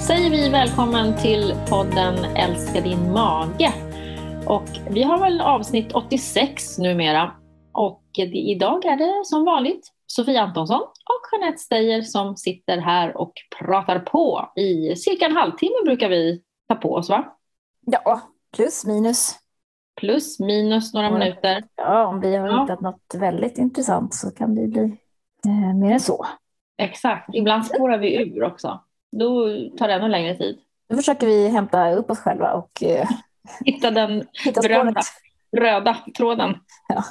säger vi välkommen till podden Älska din mage. Och vi har väl avsnitt 86 numera. Och idag är det som vanligt Sofia Antonsson och Jeanette Steyer som sitter här och pratar på. I cirka en halvtimme brukar vi ta på oss va? Ja, plus minus. Plus minus några minuter. Ja, om vi har Ja. hittat något väldigt intressant så kan det bli eh, mer än så. Exakt. Ibland spårar vi ur också. Då tar det ännu längre tid. Nu försöker vi hämta upp oss själva och eh, Hitta den hitta Berömda. röda tråden. Ja.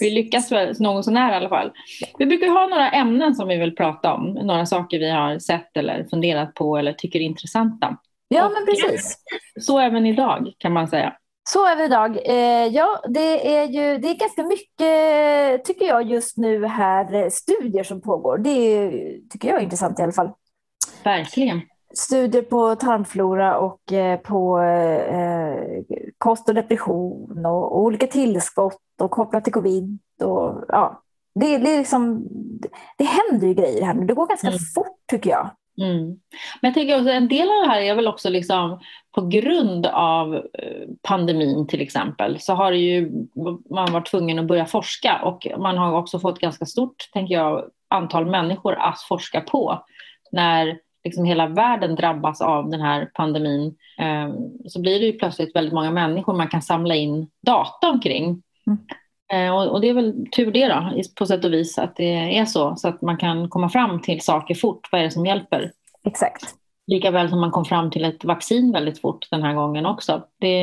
Vi lyckas väl någon sån här i alla fall. Vi brukar ha några ämnen som vi vill prata om. Några saker vi har sett eller funderat på eller tycker är intressanta. ja, Och- men precis. Så även idag kan man säga. Så är vi idag. Eh, ja, det är ju det är ganska mycket, tycker jag, just nu här eh, studier som pågår. Det är, tycker jag är intressant i alla fall. Verkligen. Studier på tarmflora och eh, på eh, kost och depression och, olika tillskott och kopplat till covid. Och, ja, det, det, är liksom, det händer ju grejer här nu. Det går ganska Mm. fort tycker jag. Mm. Men jag tänker också en del av det här är väl också liksom på grund av eh, pandemin till exempel så har ju man varit tvungen att börja forska och man har också fått ganska stort, tänker jag, antal människor att forska på. När liksom hela världen drabbas av den här pandemin eh, så blir det ju plötsligt väldigt många människor man kan samla in data omkring. Mm. Eh, och, det är väl tur det då, på sätt och vis att det är så, så att man kan komma fram till saker fort. Vad är det som hjälper? Exakt. Lika väl som man kom fram till ett vaccin väldigt fort den här gången också. Det,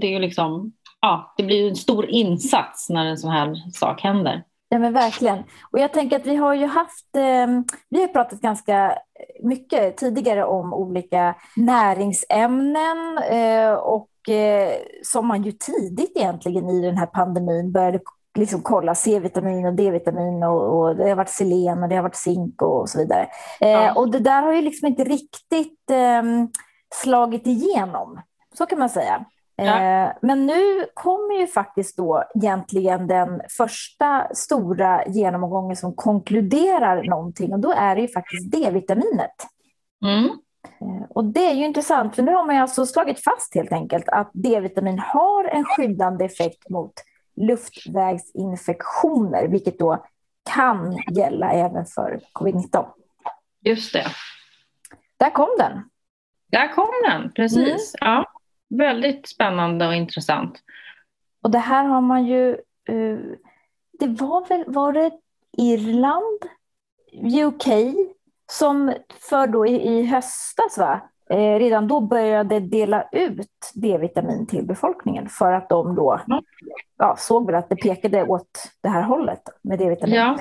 det är ju liksom, ja, det blir en stor insats när en sån här sak händer. Ja, men verkligen. Och jag tänker att vi har ju haft, eh, vi har pratat ganska mycket tidigare om olika näringsämnen eh, och eh, som man ju tidigt egentligen i den här pandemin började liksom kolla C-vitamin och D-vitamin och, och det har varit selen och det har varit zink och så vidare. Eh, Ja. Och det där har ju liksom inte riktigt eh, slagit igenom, så kan man säga. Ja. Eh, Men nu kommer ju faktiskt då egentligen den första stora genomgången som konkluderar någonting och då är det ju faktiskt D-vitaminet. Mm. Eh, Och det är ju intressant för nu har man ju alltså slagit fast helt enkelt att D-vitamin har en skyddande effekt mot luftvägsinfektioner, vilket då kan gälla även för covid-19. Just det. Där kom den. Där kom den, precis. Ja, väldigt spännande och intressant. Och det här har man ju... eh, det var väl var det Irland, UK, som för då i, höstas, va? Eh, redan då började dela ut D-vitamin till befolkningen för att de då Ja. ja, såg väl att det pekade åt det här hållet med D-vitamin. Ja,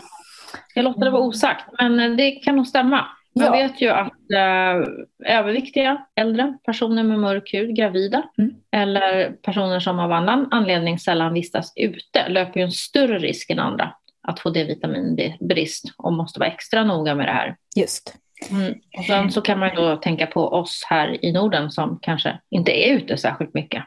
jag låter det vara osagt, men eh, det kan nog stämma. Man Ja. vet ju att eh, överviktiga äldre, personer med mörk hud, gravida Mm. eller personer som av annan anledning sällan vistas ute löper ju en större risk än andra att få D-vitaminbrist och måste vara extra noga med det här. Just. Mm. Och sen så kan man ju då tänka på oss här i Norden som kanske inte är ute särskilt mycket.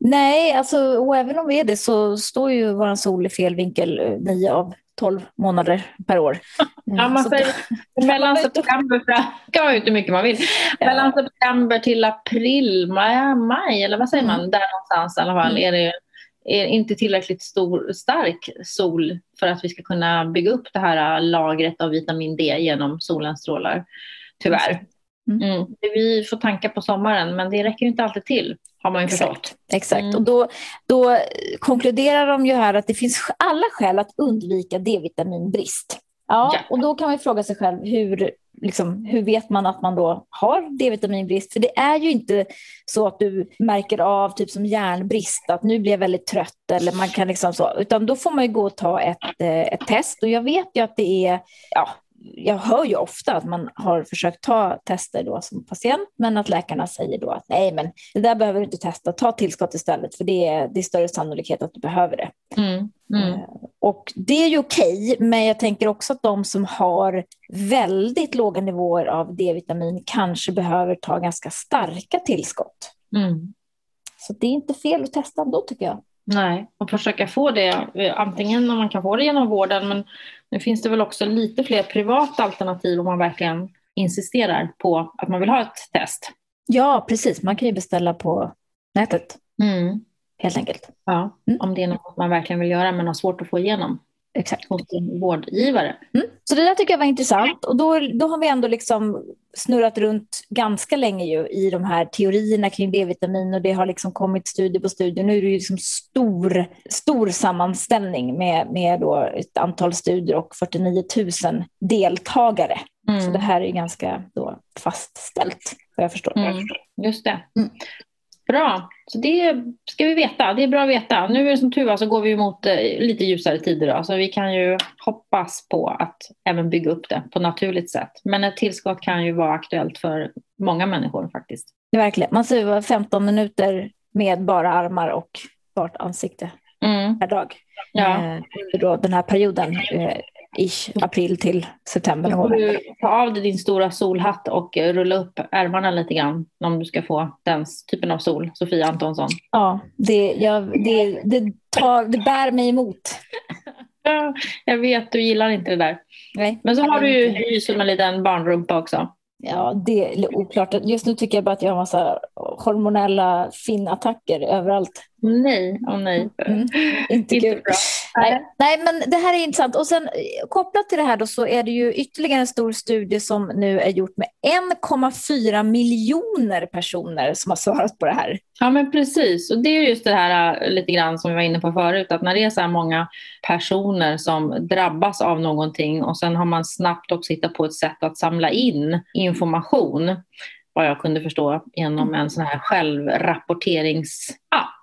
Nej, alltså, och även om vi är det så står ju vår sol i fel vinkel eh, nio av tolv månader per år. Ja, man säger, mellan september kan man ju inte mycket man vill. Ja. Mellan september till april, maj, maj eller vad säger man? Mm. Där någonstans i alla fall är det är inte tillräckligt stor, stark sol för att vi ska kunna bygga upp det här lagret av vitamin D genom solens strålar. Tyvärr. Mm. Mm. Vi får tanka på sommaren men det räcker inte alltid till har man ju förstått. Exakt. Exakt. Mm. Och då, då konkluderar de ju här att det finns alla skäl att undvika D-vitaminbrist. Ja, Ja. och då kan man ju fråga sig själv hur, liksom, hur vet man att man då har D-vitaminbrist? För det är ju inte så att du märker av typ som järnbrist, att nu blir jag väldigt trött eller man kan liksom så, utan då får man ju gå och ta ett, eh, ett test och jag vet ju att det är, ja, jag hör ju ofta att man har försökt ta tester då som patient, men att läkarna säger då att nej, men det där behöver du inte testa, ta tillskott istället, för det är, det är större sannolikhet att du behöver det. Mm. Mm. Eh, Och det är ju okej, men jag tänker också att de som har väldigt låga nivåer av D-vitamin kanske behöver ta ganska starka tillskott. Mm. Så det är inte fel att testa ändå tycker jag. Nej, och försöka få det, eh, antingen om man kan få det genom vården, men nu finns det väl också lite fler privata alternativ om man verkligen insisterar på att man vill ha ett test. Ja, precis. Man kan ju beställa på nätet. Mm. Helt enkelt. Ja, mm. om det är något man verkligen vill göra men har svårt att få igenom. Exakt. Hos sin vårdgivare. Mm. Så det där tycker jag var intressant. Och då, då har vi ändå liksom snurrat runt ganska länge ju i de här teorierna kring D-vitamin och det har liksom kommit studie på studie. Nu är det ju liksom stor, stor sammanställning med, med då ett antal studier och 49 000 deltagare. Mm. Så det här är ganska då fastställt, vad jag förstår. Mm. Just det. Bra, så det ska vi veta. Det är bra att veta. Nu är det som tur var så går vi mot eh, lite ljusare tider. Då. Så vi kan ju hoppas på att även bygga upp det på naturligt sätt. Men ett tillskott kan ju vara aktuellt för många människor faktiskt. Verkligen. Man ser 15 minuter med bara armar och bart ansikte mm. per dag. Ja. Eh, under då den här perioden. Eh, ish, april till september. Då får du ta av dig din stora solhatt och rulla upp ärmarna lite grann om du ska få den typen av sol, Sofia Antonsson. Ja, det, jag, det, det, tar, det bär mig emot. Ja, jag vet, du gillar inte det där. Nej, Men så har du ju hy som en liten barnrumpa också. Ja, det är oklart. Just nu tycker jag bara att jag har massa hormonella finnattacker överallt. Nej, oh nej. Mm, inte kul. Nej, nej, men det här är intressant. Och sen eh, kopplat till det här då så är det ju ytterligare en stor studie som nu är gjort med 1,4 miljoner personer som har svarat på det här. Ja, men precis. Och det är just det här eh, lite grann som vi var inne på förut, att när det är så här många personer som drabbas av någonting och sen har man snabbt också hittat på ett sätt att samla in information, vad jag kunde förstå, genom en sån här självrapporteringsapp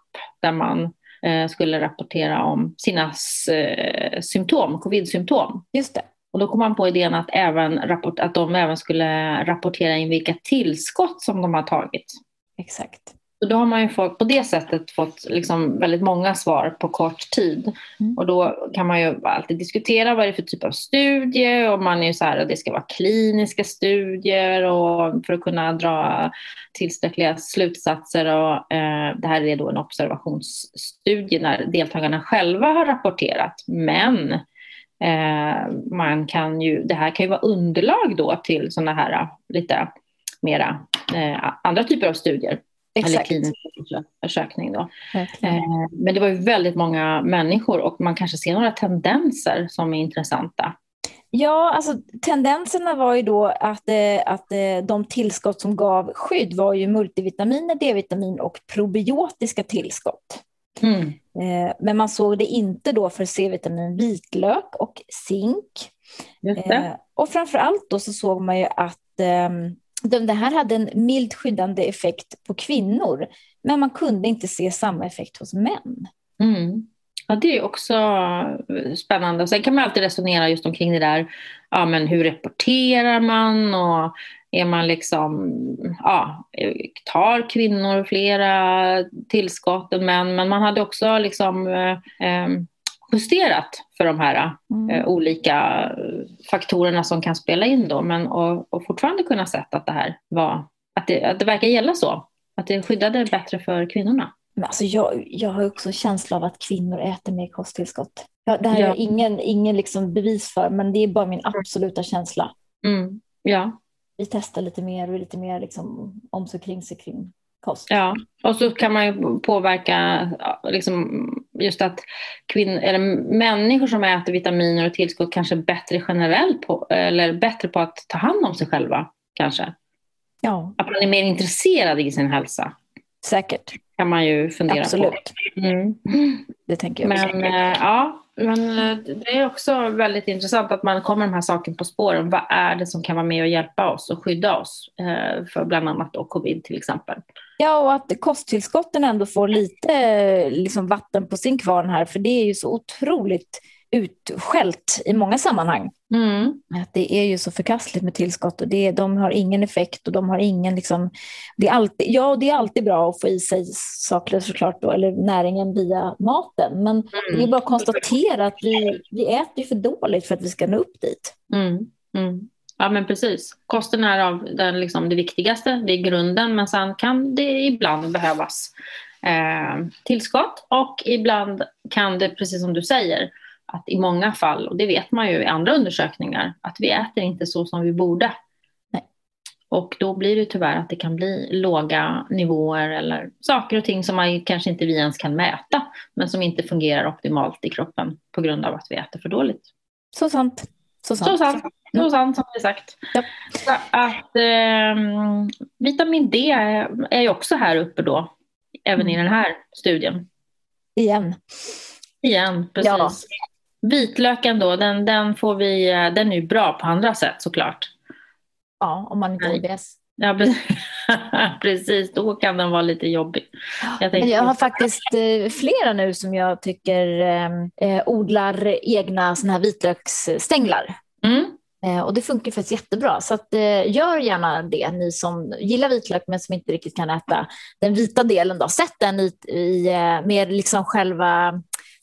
där man eh, skulle rapportera om sina eh, symptom, covid-symptom. Just det. Och då kom man på idén att, även rapport, att de även skulle rapportera in vilka tillskott som de har tagit. Exakt. Så då har man ju fått, på det sättet fått liksom väldigt många svar på kort tid. Mm. Och då kan man ju alltid diskutera vad det är för typ av studie. Och man är ju så här att det ska vara kliniska studier och för att kunna dra tillsträckliga slutsatser. Och, eh, det här är då en observationsstudie när deltagarna själva har rapporterat. Men eh, man kan ju, det här kan ju vara underlag då till sådana här lite mera eh, andra typer av studier. Exakt. Eller klinisk undersökning. Då. Eh, men det var ju väldigt många människor och man kanske ser några tendenser som är intressanta. Ja, alltså tendenserna var ju då att, eh, att eh, de tillskott som gav skydd var ju multivitaminer, D-vitamin och probiotiska tillskott. Mm. Men man såg det inte då för C-vitamin, vitlök och zink. Och framför allt då så såg man ju att ehm, det här hade en mild skyddande effekt på kvinnor, men man kunde inte se samma effekt hos män. Mm. Ja, det är också eh, spännande. Sen kan man alltid resonera just omkring det där, ja, men hur rapporterar man och är man liksom, ja, tar kvinnor flera tillskott än män? Men man hade också liksom eh, eh justerat för de här mm. eh, olika faktorerna som kan spela in då, men och, och fortfarande kunna se att det här var, att det, att det verkar gälla så, att det skyddade bättre för kvinnorna. Men alltså jag, jag har också en känsla av att kvinnor äter mer kosttillskott. Ja, det här ja. är ingen, ingen liksom bevis för, men det är bara min absoluta känsla. Mm. Ja. Vi testar lite mer och lite mer liksom, om sig kring sig kring kost. Ja, och så kan man ju påverka liksom, just att kvinnor, eller människor som äter vitaminer och tillskott kanske bättre generellt på, eller bättre på att ta hand om sig själva kanske. Ja. Att man är mer intresserad i sin hälsa. Säkert. Kan man ju fundera Absolut. på. Mm. Det tänker jag Men äh, ja, men eh, det är också väldigt intressant att man kommer de här sakerna på spåren. Vad är det som kan vara med och hjälpa oss och skydda oss eh, för bland annat då covid till exempel? Ja, och att kosttillskotten ändå får lite liksom, vatten på sin kvarn här, för det är ju så otroligt utskällt i många sammanhang. Mm. Att det är ju så förkastligt med tillskott och det, de har ingen effekt och de har ingen... Liksom, det är alltid, ja, det är alltid bra att få i sig saker såklart, då, eller näringen via maten. Men mm. det är bara att konstatera att vi, vi äter för dåligt för att vi ska nå upp dit. Mm. Ja men precis. Kosten är av den, liksom, det viktigaste, det är grunden men sen kan det ibland behövas eh, tillskott och ibland kan det, precis som du säger, att i många fall, och det vet man ju i andra undersökningar, att vi äter inte så som vi borde. Nej. Och då blir det tyvärr att det kan bli låga nivåer eller saker och ting som man kanske inte vi ens kan mäta men som inte fungerar optimalt i kroppen på grund av att vi äter för dåligt. Så sant. Så sant. Så sant, så sant som vi sagt. Ja. Så att eh, vitamin D är ju också här uppe då, även mm. i den här studien. Igen. Igen, precis. Ja. Vitlöken då, den, den, får vi, den är ju bra på andra sätt såklart. Ja, om man inte har IBS. Ja, precis. Då kan den vara lite jobbig. Jag, tänkte... jag har faktiskt eh, flera nu som jag tycker ehm, eh, odlar egna såna här vitlöksstänglar. Mm. Eh, och det funkar faktiskt jättebra. Så att, eh, gör gärna det, ni som gillar vitlök men som inte riktigt kan äta den vita delen. Då. Sätt den i, i eh, mer liksom själva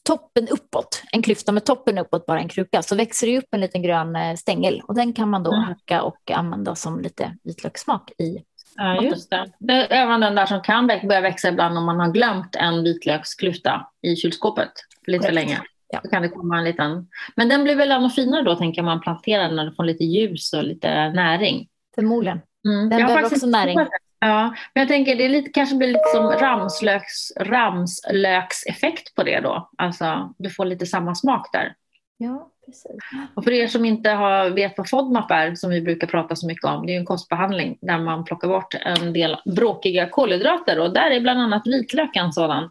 toppen uppåt, en klyfta med toppen uppåt, bara en kruka, så växer det upp en liten grön eh, stängel och den kan man då mm. hacka och använda som lite vitlökssmak i Ja, just det. det är även den där som kan börja växa ibland om man har glömt en vitlöksklyfta i kylskåpet för lite för länge. Ja. Då kan det komma en liten... Men den blir väl ännu finare då, tänker man, planterad när den får lite ljus och lite näring. Förmodligen. Mm. Den behöver också näring. Ja, men jag tänker det lite, kanske blir lite som ramslöks, ramslökseffekt på det då. Alltså du får lite samma smak där. Ja, precis. Och för er som inte har, vet vad FODMAP är, som vi brukar prata så mycket om, det är en kostbehandling där man plockar bort en del bråkiga kolhydrater och där är bland annat vitlök en sådan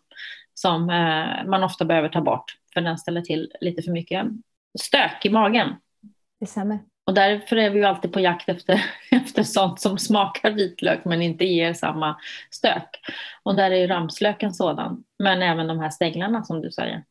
som eh, man ofta behöver ta bort för den ställer till lite för mycket stök i magen. Det stämmer. Och därför är vi ju alltid på jakt efter, efter sånt som smakar vitlök men inte ger samma stök. Och där är ju ramslöken sådan. Men även de här stänglarna som du säger.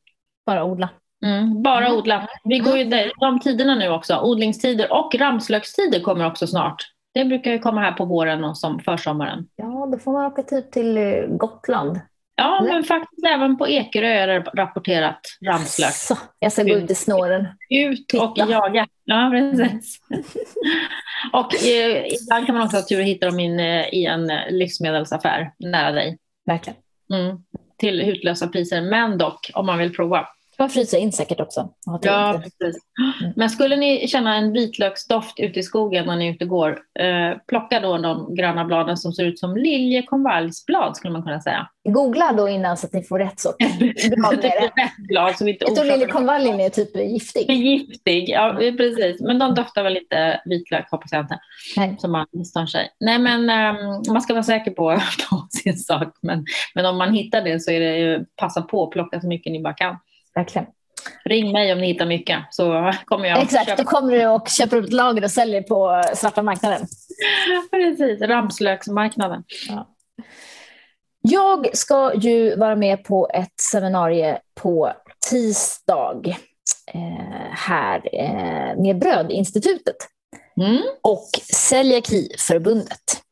Bara odla. Mm, bara mm. odla. Vi går ju de tiderna nu också. Odlingstider och ramslökstider kommer också snart. Det brukar ju komma här på våren och som försommaren. Ja, då får man åka typ till eh, Gotland. Ja, men faktiskt även på Ekerö är det rapporterat ramslök. Så, jag ska gå ut i snåren. Ut och Titta. jaga. Ja, precis. och eh, ibland kan man också ha tur att hitta dem in, eh, i en eh, livsmedelsaffär nära dig. Verkligen. Mm, till hutlösa priser, men dock om man vill prova. Man frysa in säkert också. Ja, precis. Mm. Men skulle ni känna en vitlöksdoft ute i skogen när ni är ute och går, eh, plocka då de gröna bladen som ser ut som liljekonvaljsblad skulle man kunna säga. Googla då innan så att ni får rätt sort. blad som inte Jag tror liljekonvaljen är typ giftig. Giftig, ja precis. Men de doftar väl lite vitlök hoppas jag inte. Nej. Som man misstår sig. Nej men um, man ska vara säker på, på sin sak. Men, men om man hittar det så är det ju passa på att plocka så mycket ni bara kan. Verkligen. Ring mig om ni hittar mycket så kommer jag Exakt, köpa. då kommer du och köper upp ett lager och säljer på svarta marknaden. Precis, ramslöksmarknaden. Ja. Jag ska ju vara med på ett seminarium på tisdag eh, här eh, med Brödinstitutet mm. och Celiakiförbundet.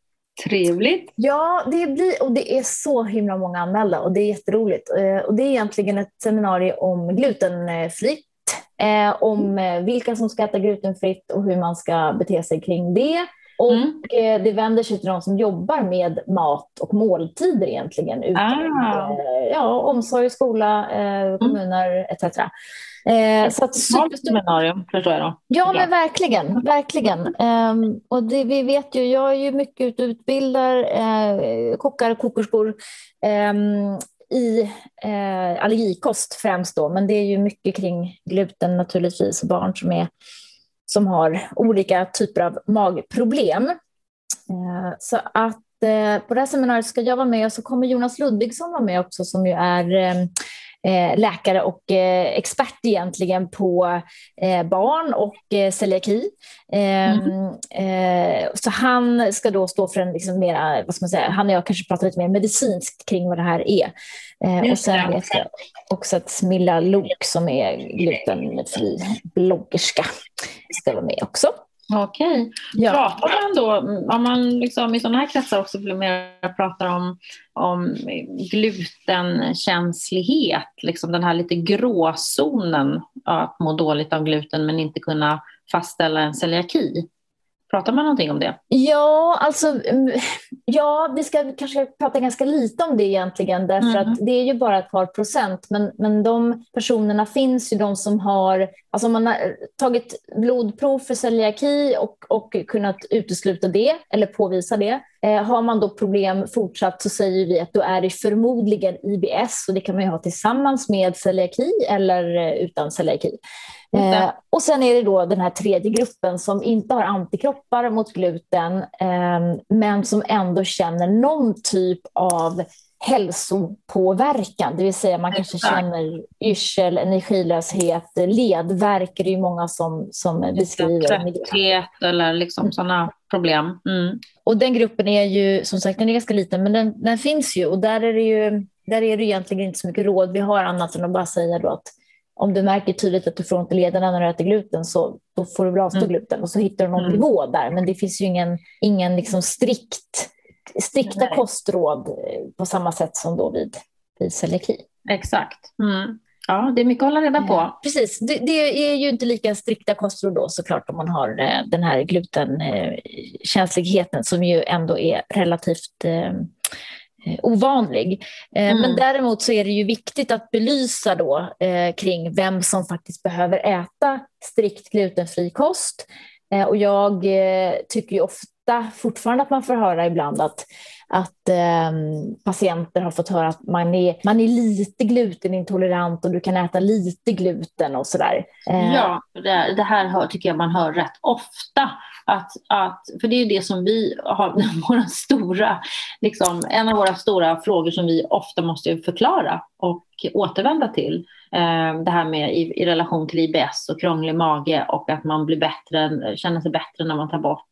Trevligt. Ja, det, blir, och det är så himla många anmälda och det är jätteroligt. Eh, och det är egentligen ett seminarium om glutenfritt, eh, om eh, vilka som ska äta glutenfritt och hur man ska bete sig kring det. Och mm. det vänder sig till de som jobbar med mat och måltider egentligen. Utan, ah. ja, omsorg, skola, mm. kommuner mm. etc. Eh, så att seminarium, förstår jag då. Ja, men verkligen. verkligen. Um, och det, vi vet ju, jag är ju mycket ute och utbildar eh, kockar och kokerskor um, i eh, allergikost främst då, men det är ju mycket kring gluten naturligtvis, barn som, är, som har olika typer av magproblem. Eh, så att eh, på det här seminariet ska jag vara med och så kommer Jonas Ludvigsson vara med också som ju är eh, läkare och expert egentligen på barn och celiaki. Ehm, mm. så han ska då stå för en liksom mera, vad ska man säga, han och jag kanske pratar lite mer medicinskt kring vad det här är. och sen vet jag också att Smilla Lok som är glutenfri bloggerska ska vara med också. Okej. Ja. Pratar man då, om man liksom i sådana här kretsar också mer pratar om, om glutenkänslighet, liksom den här lite gråzonen att må dåligt av gluten men inte kunna fastställa en celiaki. Pratar man någonting om det? Ja, alltså, mm, ja, vi ska kanske prata ganska lite om det egentligen, därför mm. att det är ju bara ett par procent, men, men de personerna finns ju, de som har Alltså man har tagit blodprov för celiaki och, och kunnat utesluta det eller påvisa det. Eh, har man då problem fortsatt så säger vi att då är det förmodligen IBS och det kan man ju ha tillsammans med celiaki eller eh, utan celiaki. Eh, och sen är det då den här tredje gruppen som inte har antikroppar mot gluten eh, men som ändå känner någon typ av hälsopåverkan, det vill säga man kanske känner yrsel, energilöshet, ledvärk är det ju många som, som beskriver. Trötthet eller liksom sådana problem. Mm. Och den gruppen är ju som sagt den är ganska liten men den, den finns ju och där är det ju där är det egentligen inte så mycket råd vi har annat än att bara säga då att om du märker tydligt att du får ont i lederna när du äter gluten så då får du väl avstå mm. gluten och så hittar du någon mm. nivå där men det finns ju ingen, ingen liksom strikt strikta Nej. kostråd eh, på samma sätt som då vid, vid celiaki. Exakt. Mm. Ja, det är mycket att hålla reda på. Ja, precis. Det, det, är ju inte lika strikta kostråd då såklart om man har eh, den här glutenkänsligheten som ju ändå är relativt eh, ovanlig. Mm. Men däremot så är det ju viktigt att belysa då eh, kring vem som faktiskt behöver äta strikt glutenfri kost. Eh, och jag eh, tycker ju ofta ofta fortfarande att man får höra ibland att, att eh, patienter har fått höra att man är, man är lite glutenintolerant och du kan äta lite gluten och sådär. Eh. Ja, det, det här hör, tycker jag man hör rätt ofta. Att, att, för det är det som vi har, våra stora, liksom, en av våra stora frågor som vi ofta måste förklara och återvända till. Eh, det här med i, i, relation till IBS och krånglig mage och att man blir bättre, känner sig bättre när man tar bort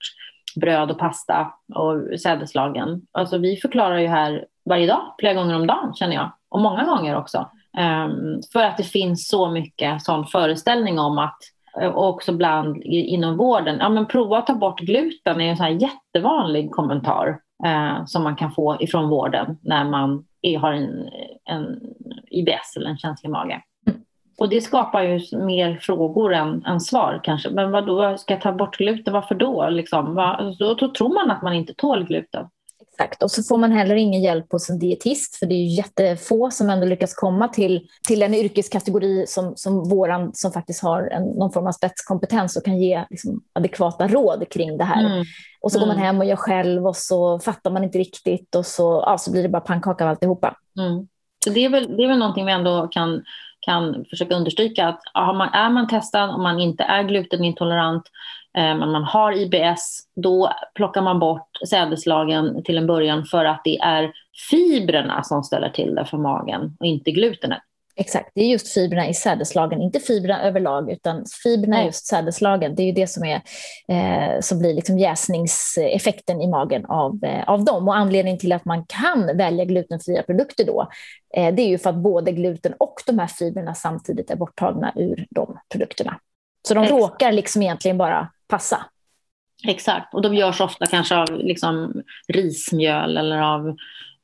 bröd och pasta och sädeslagen. Alltså vi förklarar ju här varje dag, flera gånger om dagen känner jag. Och många gånger också. Um, för att det finns så mycket sån föreställning om att eh, och också bland inom vården, ja men prova att ta bort gluten är en sån här jättevanlig kommentar eh, som man kan få ifrån vården när man är, har en, en IBS eller en känslig mage. Och det skapar ju mer frågor än, än svar kanske. Men vad då ska jag ta bort gluten? Varför då? Liksom, va? då, då tror man att man inte tål gluten. Exakt, och så får man heller ingen hjälp hos en dietist för det är ju jättefå som ändå lyckas komma till, till en yrkeskategori som, som våran som faktiskt har en, någon form av spetskompetens och kan ge liksom, adekvata råd kring det här. Mm. Och så går man mm. hem och gör själv och så fattar man inte riktigt och så, ja, så blir det bara pannkaka av alltihopa. Mm. Så det är, väl, det är väl någonting vi ändå kan kan försöka understryka att är man, är man testad och man inte är glutenintolerant eh, men man har IBS, då plockar man bort sädeslagen till en början för att det är fibrerna som ställer till det för magen och inte glutenet. Exakt, det är just fibrerna i sädeslagen, inte fibrerna överlag, utan fibrerna i just sädeslagen. Det är ju det som, är, eh, som blir liksom jäsningseffekten i magen av, eh, av dem. Och anledningen till att man kan välja glutenfria produkter då, eh, det är ju för att både gluten och de här fibrerna samtidigt är borttagna ur de produkterna. Så de Exakt. råkar liksom egentligen bara passa. Exakt, och de görs ofta kanske av liksom rismjöl eller av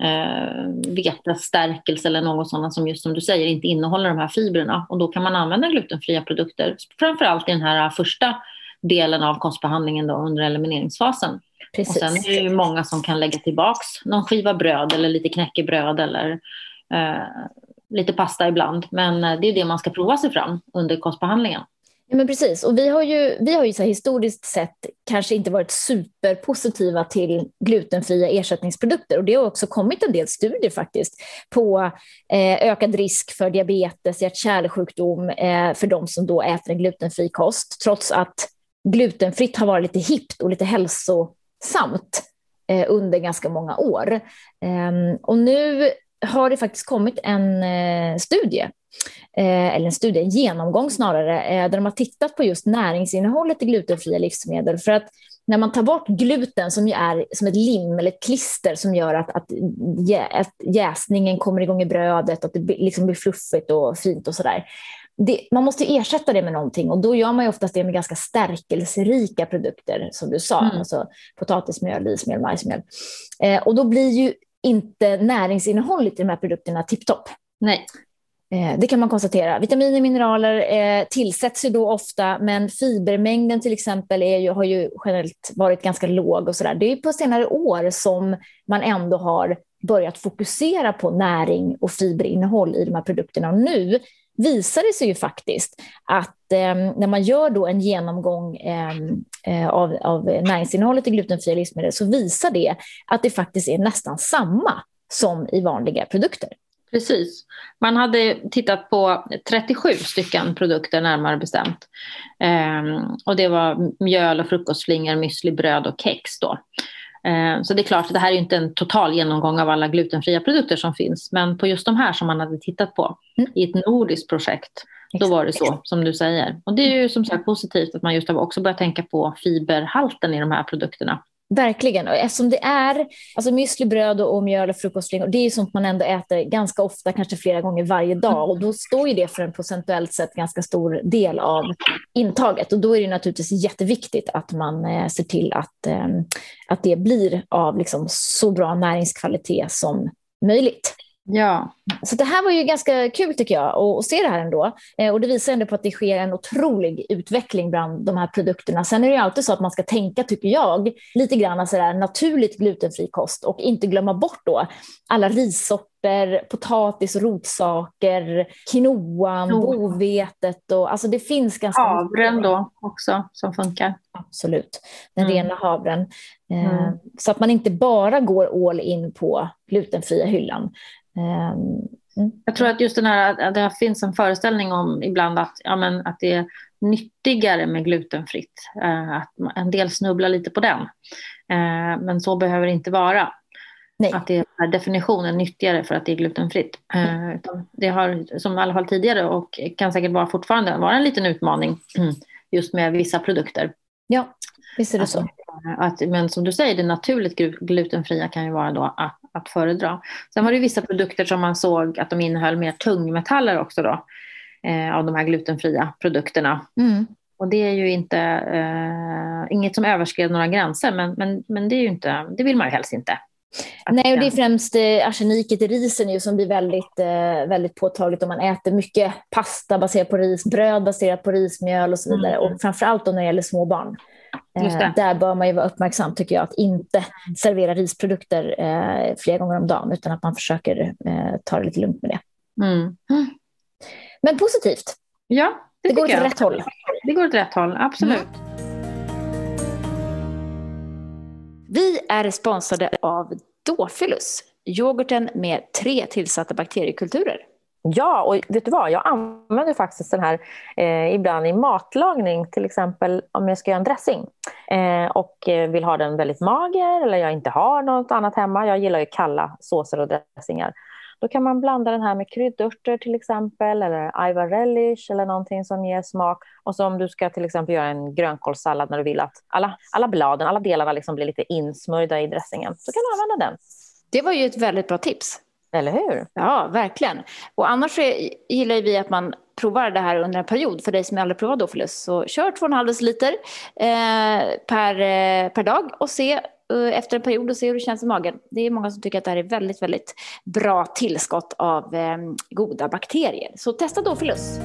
eh, vetestärkelse eller något sådant som just som du säger inte innehåller de här fibrerna. Och då kan man använda glutenfria produkter, framförallt i den här första delen av kostbehandlingen då, under elimineringsfasen. Precis. Och sen är det ju många som kan lägga tillbaks någon skiva bröd eller lite knäckebröd eller eh, lite pasta ibland. Men eh, det är det man ska prova sig fram under kostbehandlingen. Ja, men precis, och vi har ju, vi har ju så historiskt sett kanske inte varit superpositiva till glutenfria ersättningsprodukter och det har också kommit en del studier faktiskt på eh, ökad risk för diabetes, hjärt-kärlsjukdom eh, för de som då äter en glutenfri kost, trots att glutenfritt har varit lite hippt och lite hälsosamt eh, under ganska många år. Ehm, och nu har det faktiskt kommit en eh, studie Eh, eller en studie, en genomgång snarare, eh, där de har tittat på just näringsinnehållet i glutenfria livsmedel. För att när man tar bort gluten, som ju är som ett lim eller ett klister som gör att, att, att jäsningen kommer igång i brödet, att det liksom blir fluffigt och fint och sådär. Det, man måste ersätta det med någonting och då gör man ju oftast det med ganska stärkelserika produkter, som du sa, mm. alltså potatismjöl, rismjöl, majsmjöl. Eh, och då blir ju inte näringsinnehållet i de här produkterna tipptopp. Nej. Eh, det kan man konstatera. Vitaminer och mineraler eh, tillsätts ju då ofta, men fibermängden till exempel är ju, har ju generellt varit ganska låg. och så där. Det är på senare år som man ändå har börjat fokusera på näring och fiberinnehåll i de här produkterna. Och nu visar det sig ju faktiskt att eh, när man gör då en genomgång eh, av, av näringsinnehållet i glutenfria livsmedel så visar det att det faktiskt är nästan samma som i vanliga produkter. Precis. Man hade tittat på 37 stycken produkter närmare bestämt. Eh, och det var mjöl och frukostflingor, müsli, bröd och kex då. Eh, så det är klart, att det här är inte en total genomgång av alla glutenfria produkter som finns. Men på just de här som man hade tittat på mm. i ett nordiskt projekt, då var det så som du säger. Och det är ju som sagt positivt att man just har också börjat tänka på fiberhalten i de här produkterna. Verkligen, och eftersom det är alltså müsli, bröd och mjöl och frukostflingor, det är sånt man ändå äter ganska ofta, kanske flera gånger varje dag. Och då står ju det för en procentuellt sett ganska stor del av intaget. Och då är det naturligtvis jätteviktigt att man eh, ser till att, eh, att det blir av liksom så bra näringskvalitet som möjligt. Ja. Så det här var ju ganska kul tycker jag att se det här ändå. Eh, och det visar ändå på att det sker en otrolig utveckling bland de här produkterna. Sen är det ju alltid så att man ska tänka, tycker jag, lite grann sådär naturligt glutenfri kost och inte glömma bort då alla rissorter, potatis, rotsaker, quinoan, oh. bovetet och alltså det finns ganska Havren då också som funkar. Absolut, den mm. rena havren. Eh, mm. Så att man inte bara går all in på glutenfria hyllan. Ehm, mm. Jag tror att just den här, att det finns en föreställning om ibland att, ja, men, att det är nyttigare med glutenfritt. Eh, att en del snubblar lite på den. Eh, men så behöver det inte vara. Nej. Att det är definitionen nyttigare för att det är glutenfritt. Eh, det har, som i alla fall tidigare och kan säkert vara fortfarande, vara en liten utmaning just med vissa produkter. Ja, visst är det så. Att, men som du säger, det naturligt glutenfria kan ju vara då att, att föredra. Sen var det vissa produkter som man såg att de innehöll mer tungmetaller också då, eh, av de här glutenfria produkterna. Mm. Och det är ju inte, eh, inget som överskred några gränser, men, men, men det, är ju inte, det vill man ju helst inte. Nej, och det är främst eh, arseniket i risen ju som blir väldigt, eh, väldigt påtagligt om man äter mycket pasta baserat på ris, bröd baserat på rismjöl och så vidare. Mm. Och framförallt när det gäller små barn. Eh, där bör man ju vara uppmärksam tycker jag, att inte servera risprodukter eh, flera gånger om dagen, utan att man försöker eh, ta det lite lugnt med det. Mm. Men positivt. Ja, det, det går åt rätt håll. Det går åt rätt håll, absolut. Mm. Vi är sponsrade av Dofilus, yoghurten med tre tillsatta bakteriekulturer. Ja, och vet du vad? Jag använder faktiskt den här eh, ibland i matlagning, till exempel om jag ska göra en dressing eh, och eh, vill ha den väldigt mager eller jag inte har något annat hemma. Jag gillar ju kalla såser och dressingar. Då kan man blanda den här med kryddörter till exempel eller Ivar relish eller någonting som ger smak. Och så om du ska till exempel göra en grönkålssallad när du vill att alla, alla bladen, alla delarna liksom blir lite insmörjda i dressingen, så kan du använda den. Det var ju ett väldigt bra tips. Eller hur? Ja, verkligen. Och annars gillar vi att man provar det här under en period. För dig som aldrig provat Dofilus, så kör 2,5 deciliter eh, per, eh, per dag och se eh, efter en period och se hur det känns i magen. Det är många som tycker att det här är väldigt, väldigt bra tillskott av eh, goda bakterier. Så testa Dofilus.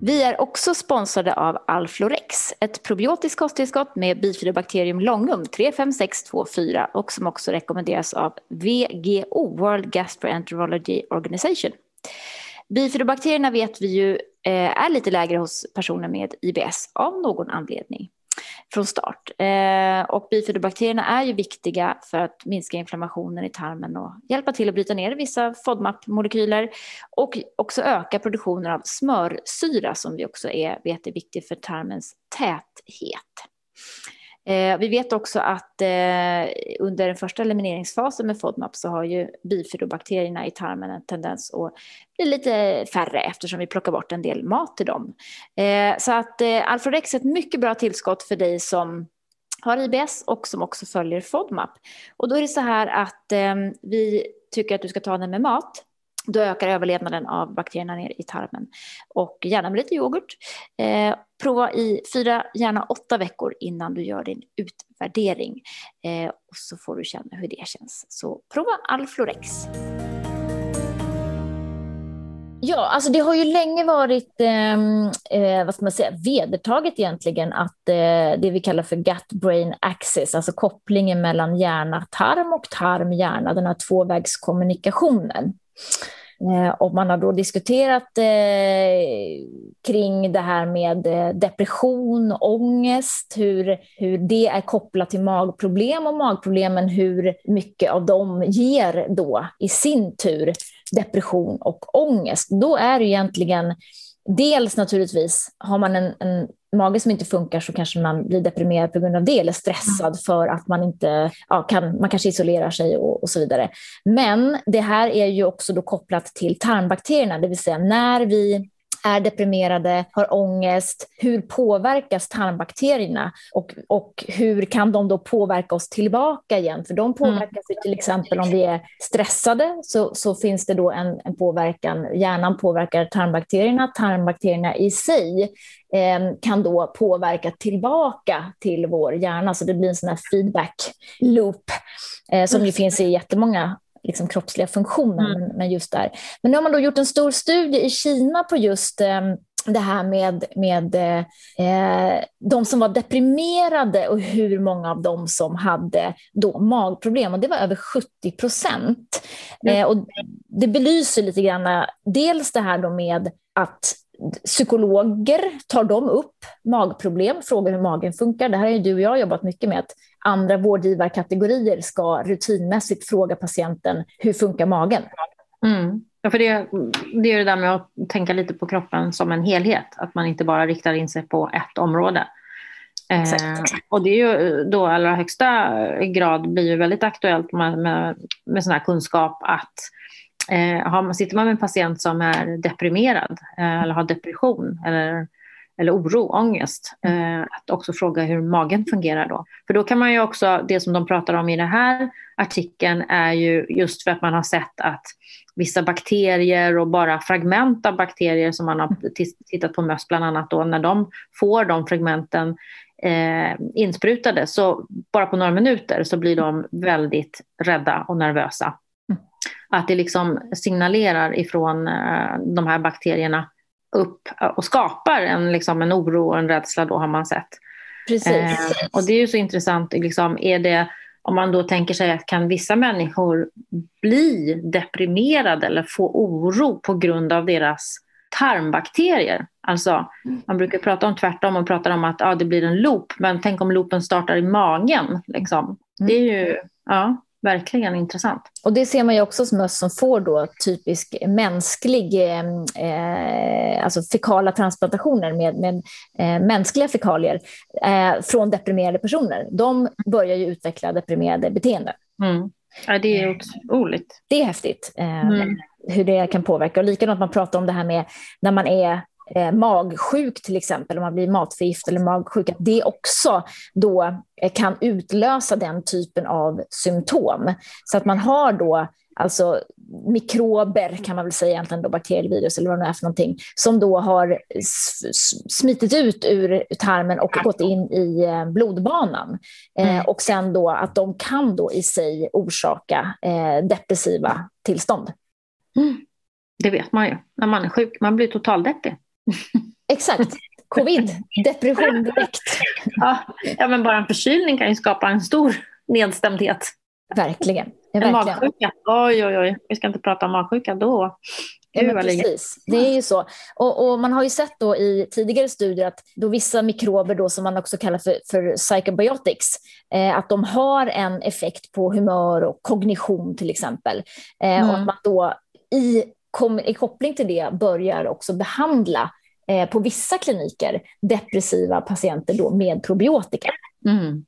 Vi är också sponsrade av Alflorex, ett probiotiskt kosttillskott med bifidobakterium longum 35624 och som också rekommenderas av VGO, World Gastroenterology Organization. Bifidobakterierna vet vi ju eh, är lite lägre hos personer med IBS av någon anledning från start. Eh, och bifidobakterierna är ju viktiga för att minska inflammationen i tarmen och hjälpa till att bryta ner vissa FODMAP-molekyler och också öka produktionen av smörsyra som vi också är, vet är viktig för tarmens täthet. Eh, vi vet också att eh, under den första elimineringsfasen med FODMAP så har ju bifidobakterierna i tarmen en tendens att bli lite färre eftersom vi plockar bort en del mat till dem. Eh, så att eh, Alfredex är ett mycket bra tillskott för dig som har IBS och som också följer FODMAP. Och då är det så här att eh, vi tycker att du ska ta den med mat då ökar överlevnaden av bakterierna ner i tarmen. Och gärna med lite yoghurt. Eh, prova i fyra, gärna åtta veckor innan du gör din utvärdering. Eh, och så får du känna hur det känns. Så prova Alflorex. Ja, alltså det har ju länge varit ehm, eh, vad ska man säga, vedertaget egentligen att eh, det vi kallar för gut-brain axis, alltså kopplingen mellan hjärna-tarm och tarm-hjärna, den här tvåvägskommunikationen Eh, och man har då diskuterat eh, kring det här med eh, depression, ångest, hur, hur det är kopplat till magproblem och magproblemen, hur mycket av dem ger då i sin tur depression och ångest. Då är det egentligen dels naturligtvis, har man en, en mage som inte funkar så kanske man blir deprimerad på grund av det eller stressad mm. för att man inte ja, kan, man kanske isolerar sig och, och, så vidare. Men det här är ju också då kopplat till tarmbakterierna, det vill säga när vi är deprimerade, har ångest, hur påverkas tarmbakterierna och, och hur kan de då påverka oss tillbaka igen? För de mm. påverkas mm. till exempel om vi är stressade så, så finns det då en, en påverkan, hjärnan påverkar tarmbakterierna, tarmbakterierna i sig eh, kan då påverka tillbaka till vår hjärna, så det blir en sån här feedback loop eh, som ju finns i jättemånga liksom kroppsliga funktioner, mm. men, just där. Men nu har man då gjort en stor studie i Kina på just eh, det här med, med eh, de som var deprimerade och hur många av dem som hade då magproblem. Och det var över 70 procent. Mm. Eh, och det belyser lite grann dels det här då med att psykologer tar de upp magproblem, frågar hur magen funkar. Det här har ju du och jag jobbat mycket med, att andra vårdgivarkategorier ska rutinmässigt fråga patienten hur funkar magen? Mm. Ja, för det, det är det där med att tänka lite på kroppen som en helhet, att man inte bara riktar in sig på ett område. Eh, och det är ju då allra högsta grad blir ju väldigt aktuellt med, med, med sån här kunskap att eh, har, sitter man med en patient som är deprimerad eh, eller har depression eller, eller oro, ångest, eh, att också fråga hur magen fungerar då. För då kan man ju också, det som de pratar om i den här artikeln är ju just för att man har sett att vissa bakterier och bara fragment av bakterier som man har tittat på möss bland annat då, när de får de fragmenten eh, insprutade så bara på några minuter så blir de väldigt rädda och nervösa. Att det liksom signalerar ifrån eh, de här bakterierna upp och skapar en, liksom en oro och en rädsla då har man sett. Precis. Eh, och det är ju så intressant, liksom, är det, om man då tänker sig att kan vissa människor bli deprimerade eller få oro på grund av deras tarmbakterier. Alltså, man brukar prata om tvärtom och pratar om att ja, det blir en loop, men tänk om loopen startar i magen. Liksom. Det är ju, ja verkligen intressant. Och det ser man ju också hos möss som får då typisk mänsklig, eh, alltså fekala transplantationer med, med eh, mänskliga fekalier eh, från deprimerade personer. De börjar ju utveckla deprimerade beteenden. Mm. Ja, det är otroligt. Det är häftigt eh, mm. hur det kan påverka. Och likadant man pratar om det här med när man är eh, magsjuk till exempel, om man blir matförgiftad eller magsjuk, att det också då eh, kan utlösa den typen av symptom. Så att man har då alltså mikrober kan man väl säga egentligen, då, bakterier, virus eller vad det är för någonting, som då har smitit ut ur tarmen och gått in i eh, blodbanan. Eh, mm. och sen då att de kan då i sig orsaka eh, depressiva tillstånd. Mm. Det vet man ju när man är sjuk, man blir totaldeppig. Exakt. Covid, depression direkt. Ja, ja, men bara en förkylning kan ju skapa en stor nedstämdhet. Verkligen. Ja, en magsjuka, oj oj oj, vi ska inte prata om magsjuka då. Ja, precis, det är ju så. Och, och, man har ju sett då i tidigare studier att då vissa mikrober då som man också kallar för, för psychobiotics, eh, att de har en effekt på humör och kognition till exempel. Eh, mm. Och att man då i kom, i koppling till det börjar också behandla eh, på vissa kliniker depressiva patienter då med probiotika. Mm.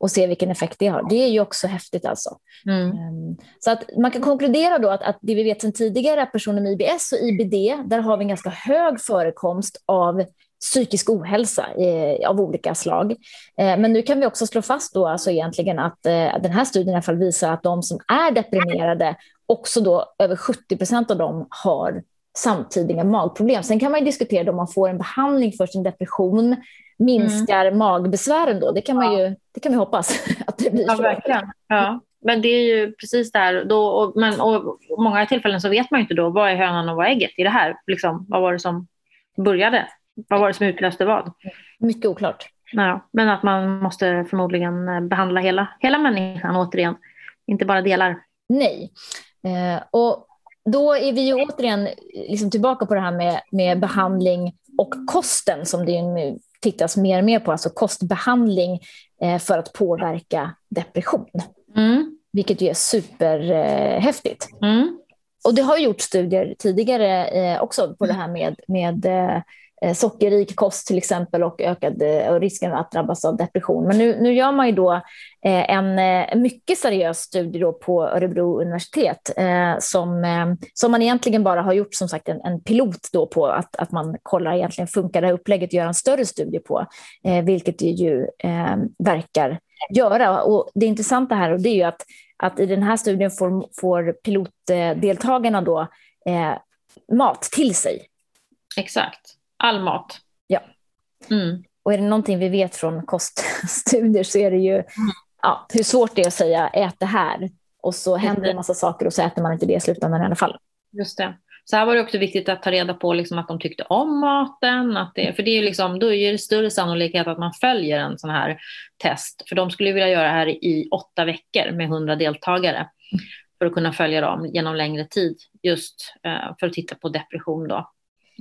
Och se vilken effekt det har. Det är ju också häftigt alltså. Mm. Um, så att man kan konkludera då att, att det vi vet sedan tidigare är personer med IBS och IBD, där har vi en ganska hög förekomst av psykisk ohälsa eh, av olika slag. Eh, men nu kan vi också slå fast då alltså egentligen att eh, den här studien i alla fall visar att de som är deprimerade också då över 70 procent av dem har samtidiga magproblem. Sen kan man diskutera om man får en behandling för sin depression, minskar mm. magbesvären då. Det kan, man ju, det kan vi hoppas att det blir ja, så. Verkligen. Ja. Men det är ju precis där. Då, och, men, och många tillfällen så vet man ju inte då vad är hönan och vad är ägget i det här. Liksom, vad var det som började? Vad var det som utlöste vad? Mycket oklart. Ja, men att man måste förmodligen behandla hela, hela människan återigen, inte bara delar. Nej. Eh, och då är vi ju återigen liksom tillbaka på det här med, med behandling och kosten som det nu tittas mer och mer på, alltså kostbehandling eh, för att påverka depression. Mm. Vilket ju är superhäftigt. Eh, mm. Och det har gjorts studier tidigare eh, också på det här med, med eh, Eh, sockerrik kost till exempel och ökad eh, och risken att drabbas av depression. Men nu, nu gör man ju då eh, en, mycket seriös studie då på Örebro universitet som, som man egentligen bara har gjort som sagt en, en pilot då på att, att man kollar egentligen funkar det här upplägget och gör en större studie på, vilket det ju verkar göra. Och det intressanta här och det är ju att, att i den här studien får, får pilotdeltagarna då eh, mat till sig. Exakt. All mat. Ja. Mm. Och är det någonting vi vet från koststudier så är det ju mm. ja, hur svårt det är att säga ät det här och så händer en massa saker och så äter man inte det i slutändan i alla fall. Just det. Så här var det också viktigt att ta reda på liksom att de tyckte om maten. Att det, för det är ju liksom, då är det större sannolikhet att man följer en sån här test. För de skulle vilja göra det här i åtta veckor med hundra deltagare. För att kunna följa dem genom längre tid. Just eh, för att titta på depression då.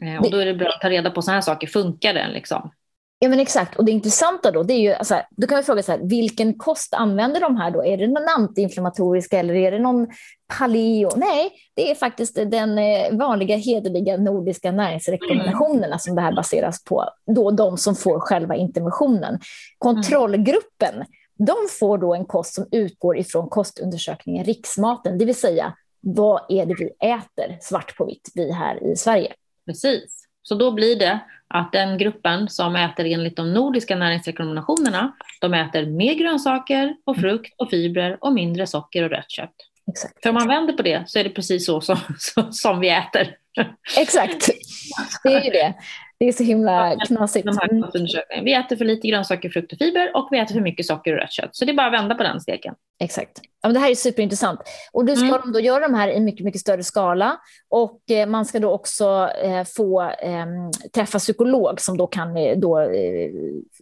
Eh, och då är det bra att ta reda på sådana här saker. Funkar den liksom? Ja men exakt, och det intressanta då, det är ju, alltså, då kan vi fråga så här, vilken kost använder de här då? Är det någon antiinflammatorisk eller är det någon paleo? Nej, det är faktiskt den eh, vanliga hederliga nordiska näringsrekommendationerna mm. som det här baseras på, då de som får själva interventionen. Kontrollgruppen, mm. de får då en kost som utgår ifrån kostundersökningen Riksmaten, det vill säga vad är det vi äter svart på vitt, vi här i Sverige. Precis. Så då blir det att den gruppen som äter enligt de nordiska näringsrekommendationerna, de äter mer grönsaker och mm. frukt och fibrer och mindre socker och rött kött. Exakt. För om man vänder på det så är det precis så som, som vi äter. Exakt, det är ju det. Det är så himla knasigt. Mm. Vi äter för lite grönsaker, frukt och fiber och vi äter för mycket socker och rött kött. Så det är bara att vända på den steken. Exakt. Ja, men det här är superintressant. Och då ska mm. de då göra de här i mycket, mycket större skala. Och eh, man ska då också eh, få eh, träffa psykolog som då kan eh, då,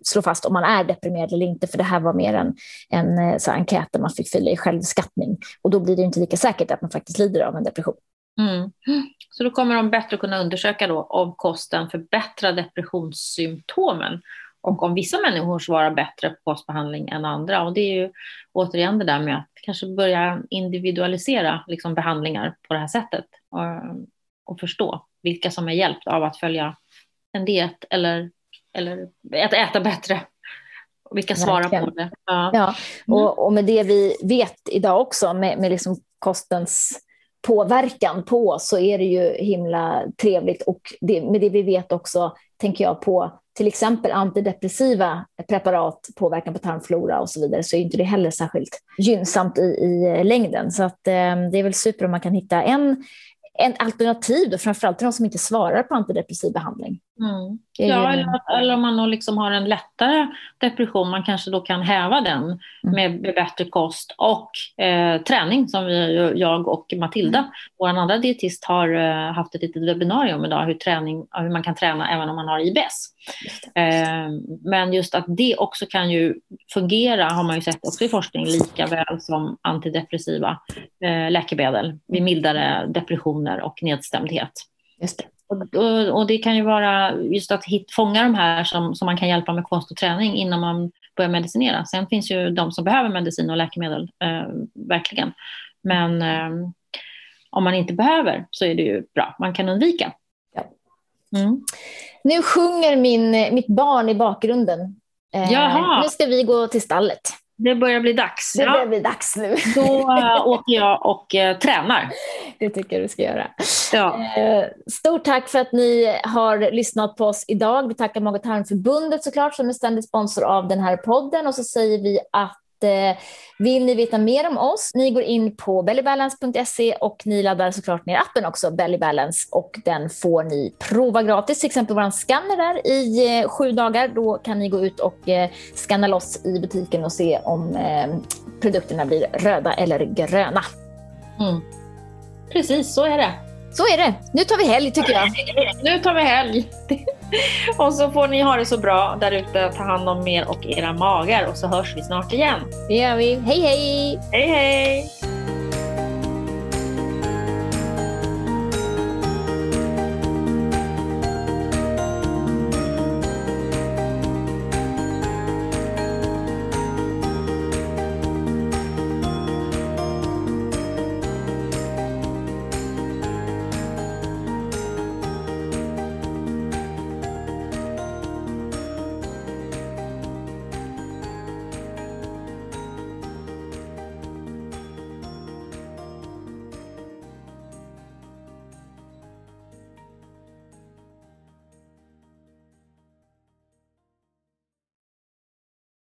slå fast om man är deprimerad eller inte. För det här var mer en, en så enkät där man fick fylla i självskattning. Och då blir det inte lika säkert att man faktiskt lider av en depression. Mm. Så då kommer de bättre kunna undersöka då om kosten förbättrar depressionssymptomen och om vissa människor svarar bättre på kostbehandling än andra. Och det är ju återigen det där med att kanske börja individualisera liksom behandlingar på det här sättet och, och förstå vilka som är hjälpt av att följa en diet eller, eller att äta bättre. Vilka svarar på det. Ja, ja. Och, och med det vi vet idag också med, med liksom kostens påverkan på oss så är det ju himla trevligt. Och det, med det vi vet också, tänker jag på till exempel antidepressiva preparat, påverkan på tarmflora och så vidare, så är inte det heller särskilt gynnsamt i, i längden. Så att, eh, det är väl super om man kan hitta en, en alternativ, då, framförallt till de som inte svarar på antidepressiv behandling. Mm. Ja, eller, eller, om man liksom har en lättare depression, man kanske då kan häva den mm. med, bättre kost och eh, träning som vi, jag och Matilda, mm. vår andra dietist, har eh, haft ett litet webbinarium idag, hur, träning, hur man kan träna även om man har IBS. Eh, men just att det också kan ju fungera, har man ju sett också i forskning, lika väl som antidepressiva eh, läkemedel vid mildare depressioner och nedstämdhet. Just det. Och, och, och, det kan ju vara just att hit, fånga de här som, som man kan hjälpa med kost och träning innan man börjar medicinera. Sen finns ju de som behöver medicin och läkemedel, eh, verkligen. Men eh, om man inte behöver så är det ju bra, man kan undvika. Ja. Mm. Nu sjunger min, mitt barn i bakgrunden. Eh, Jaha. Nu ska vi gå till stallet. Det börjar bli dags. Det börjar bli dags nu. Då äh, åker jag och äh, tränar. Det tycker jag du ska göra. Ja. Äh, stort tack för att ni har lyssnat på oss idag. Vi tackar Mag och tarmförbundet såklart som är ständig sponsor av den här podden och så säger vi att eh, vill ni veta mer om oss, ni går in på bellybalance.se och ni laddar såklart ner appen också, Bellybalance, och den får ni prova gratis, till exempel vår skanner där i eh, sju dagar. Då kan ni gå ut och eh, skanna loss i butiken och se om eh, produkterna blir röda eller gröna. Mm. Precis, så är det. Så är det. Nu tar vi helg tycker jag. Nu tar vi helg. och så får ni ha det så bra där ute. Ta hand om er och era magar och så hörs vi snart igen. Det gör vi. Hej hej! Hej hej!